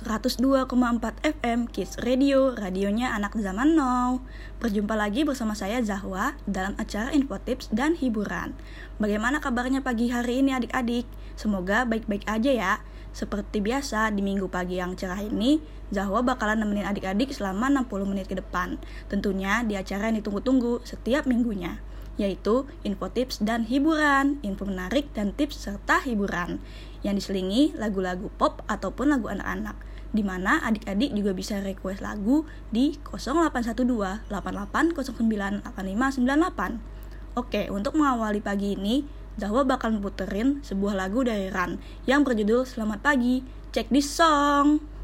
102,4 FM Kids Radio, radionya anak zaman now. Berjumpa lagi bersama saya Zahwa dalam acara info tips dan hiburan. Bagaimana kabarnya pagi hari ini adik-adik? Semoga baik-baik aja ya. Seperti biasa, di minggu pagi yang cerah ini, Zahwa bakalan nemenin adik-adik selama 60 menit ke depan. Tentunya di acara yang ditunggu-tunggu setiap minggunya yaitu info tips dan hiburan, info menarik dan tips serta hiburan yang diselingi lagu-lagu pop ataupun lagu anak-anak di mana adik-adik juga bisa request lagu di 0812 8809 8598. Oke, untuk mengawali pagi ini, Zahwa bakal puterin sebuah lagu dari Ran yang berjudul Selamat Pagi. Cek di song.